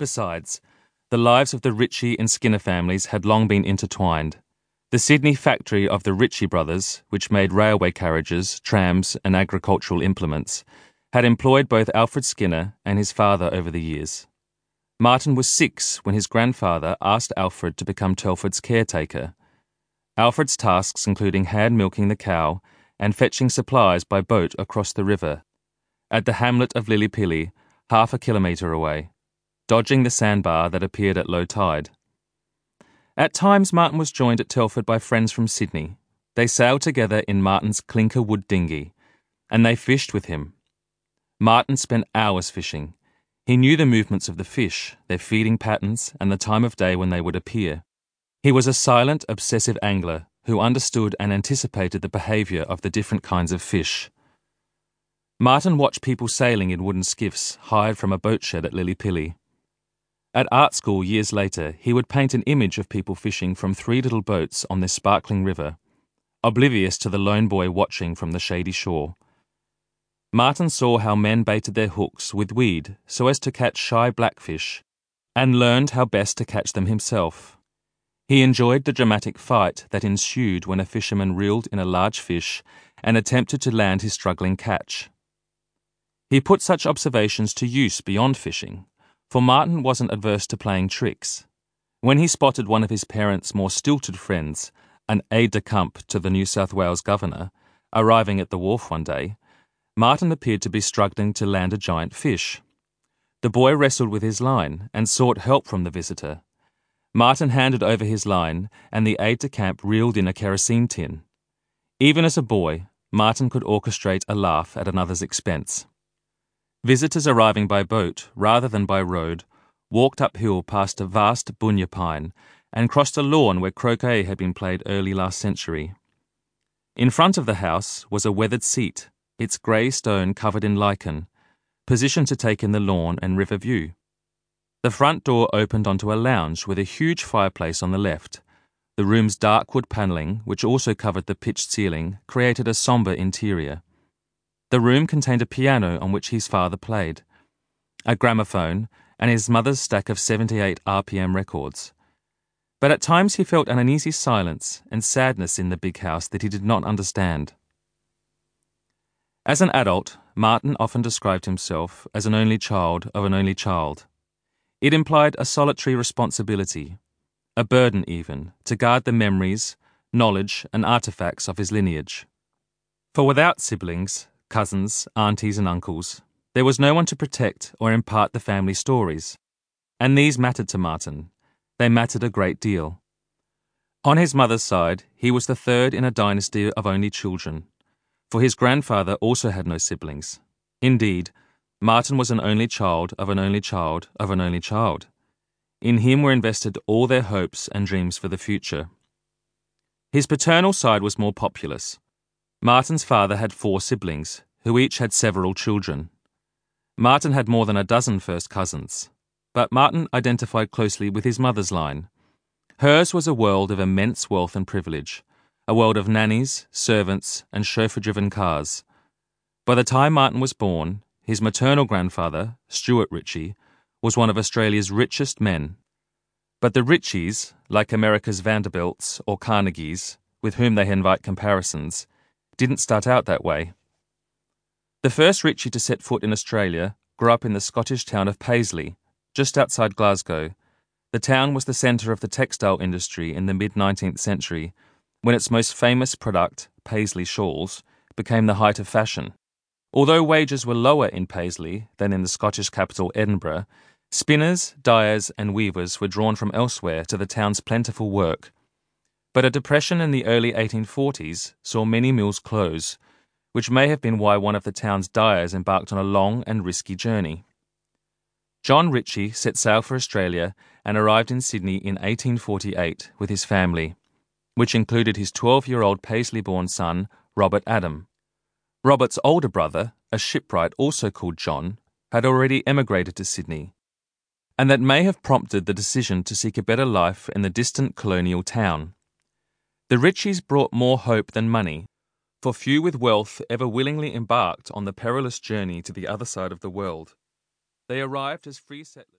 Besides, the lives of the Ritchie and Skinner families had long been intertwined. The Sydney factory of the Ritchie brothers, which made railway carriages, trams, and agricultural implements, had employed both Alfred Skinner and his father over the years. Martin was six when his grandfather asked Alfred to become Telford's caretaker. Alfred's tasks including hand milking the cow and fetching supplies by boat across the river, at the hamlet of Lilli Pilli, half a kilometre away, dodging the sandbar that appeared at low tide. At times, Martin was joined at Telford by friends from Sydney. They sailed together in Martin's clinker wood dinghy, and they fished with him. Martin spent hours fishing. He knew the movements of the fish, their feeding patterns, and the time of day when they would appear. He was a silent, obsessive angler who understood and anticipated the behaviour of the different kinds of fish. Martin watched people sailing in wooden skiffs hired from a boat shed at Lilli Pilli. At art school years later, he would paint an image of people fishing from three little boats on this sparkling river, oblivious to the lone boy watching from the shady shore. Martin saw how men baited their hooks with weed so as to catch shy blackfish, and learned how best to catch them himself. He enjoyed the dramatic fight that ensued when a fisherman reeled in a large fish and attempted to land his struggling catch. He put such observations to use beyond fishing, for Martin wasn't averse to playing tricks. When he spotted one of his parents' more stilted friends, an aide de camp to the New South Wales governor, arriving at the wharf one day, Martin appeared to be struggling to land a giant fish. The boy wrestled with his line and sought help from the visitor. Martin handed over his line, and the aide de camp reeled in a kerosene tin. Even as a boy, Martin could orchestrate a laugh at another's expense. Visitors arriving by boat rather than by road walked uphill past a vast bunya pine and crossed a lawn where croquet had been played early last century. In front of the house was a weathered seat its grey stone covered in lichen, positioned to take in the lawn and river view. The front door opened onto a lounge with a huge fireplace on the left. The room's dark wood panelling, which also covered the pitched ceiling, created a sombre interior. The room contained a piano on which his father played, a gramophone, and his mother's stack of 78 RPM records. But at times he felt an uneasy silence and sadness in the big house that he did not understand. As an adult, Martin often described himself as an only child of an only child. It implied a solitary responsibility, a burden even, to guard the memories, knowledge, and artifacts of his lineage. For without siblings, cousins, aunties, and uncles, there was no one to protect or impart the family stories. And these mattered to Martin. They mattered a great deal. On his mother's side, he was the third in a dynasty of only children for his grandfather also had no siblings. Indeed, Martin was an only child of an only child of an only child. In him were invested all their hopes and dreams for the future. His paternal side was more populous. Martin's father had four siblings, who each had several children. Martin had more than a dozen first cousins, but Martin identified closely with his mother's line. Hers was a world of immense wealth and privilege, a world of nannies, servants, and chauffeur driven cars. By the time Martin was born, his maternal grandfather, Stuart Ritchie, was one of Australia's richest men. But the Ritchies, like America's Vanderbilts or Carnegies, with whom they invite comparisons, didn't start out that way. The first Ritchie to set foot in Australia grew up in the Scottish town of Paisley, just outside Glasgow. The town was the centre of the textile industry in the mid 19th century when its most famous product, Paisley shawls, became the height of fashion. Although wages were lower in Paisley than in the Scottish capital Edinburgh, spinners, dyers, and weavers were drawn from elsewhere to the town's plentiful work. But a depression in the early 1840s saw many mills close, which may have been why one of the town's dyers embarked on a long and risky journey. John Ritchie set sail for Australia and arrived in Sydney in 1848 with his family which included his 12 year old Paisley born son, Robert Adam. Robert's older brother, a shipwright also called John, had already emigrated to Sydney, and that may have prompted the decision to seek a better life in the distant colonial town. The Ritchies brought more hope than money, for few with wealth ever willingly embarked on the perilous journey to the other side of the world. They arrived as free settlers.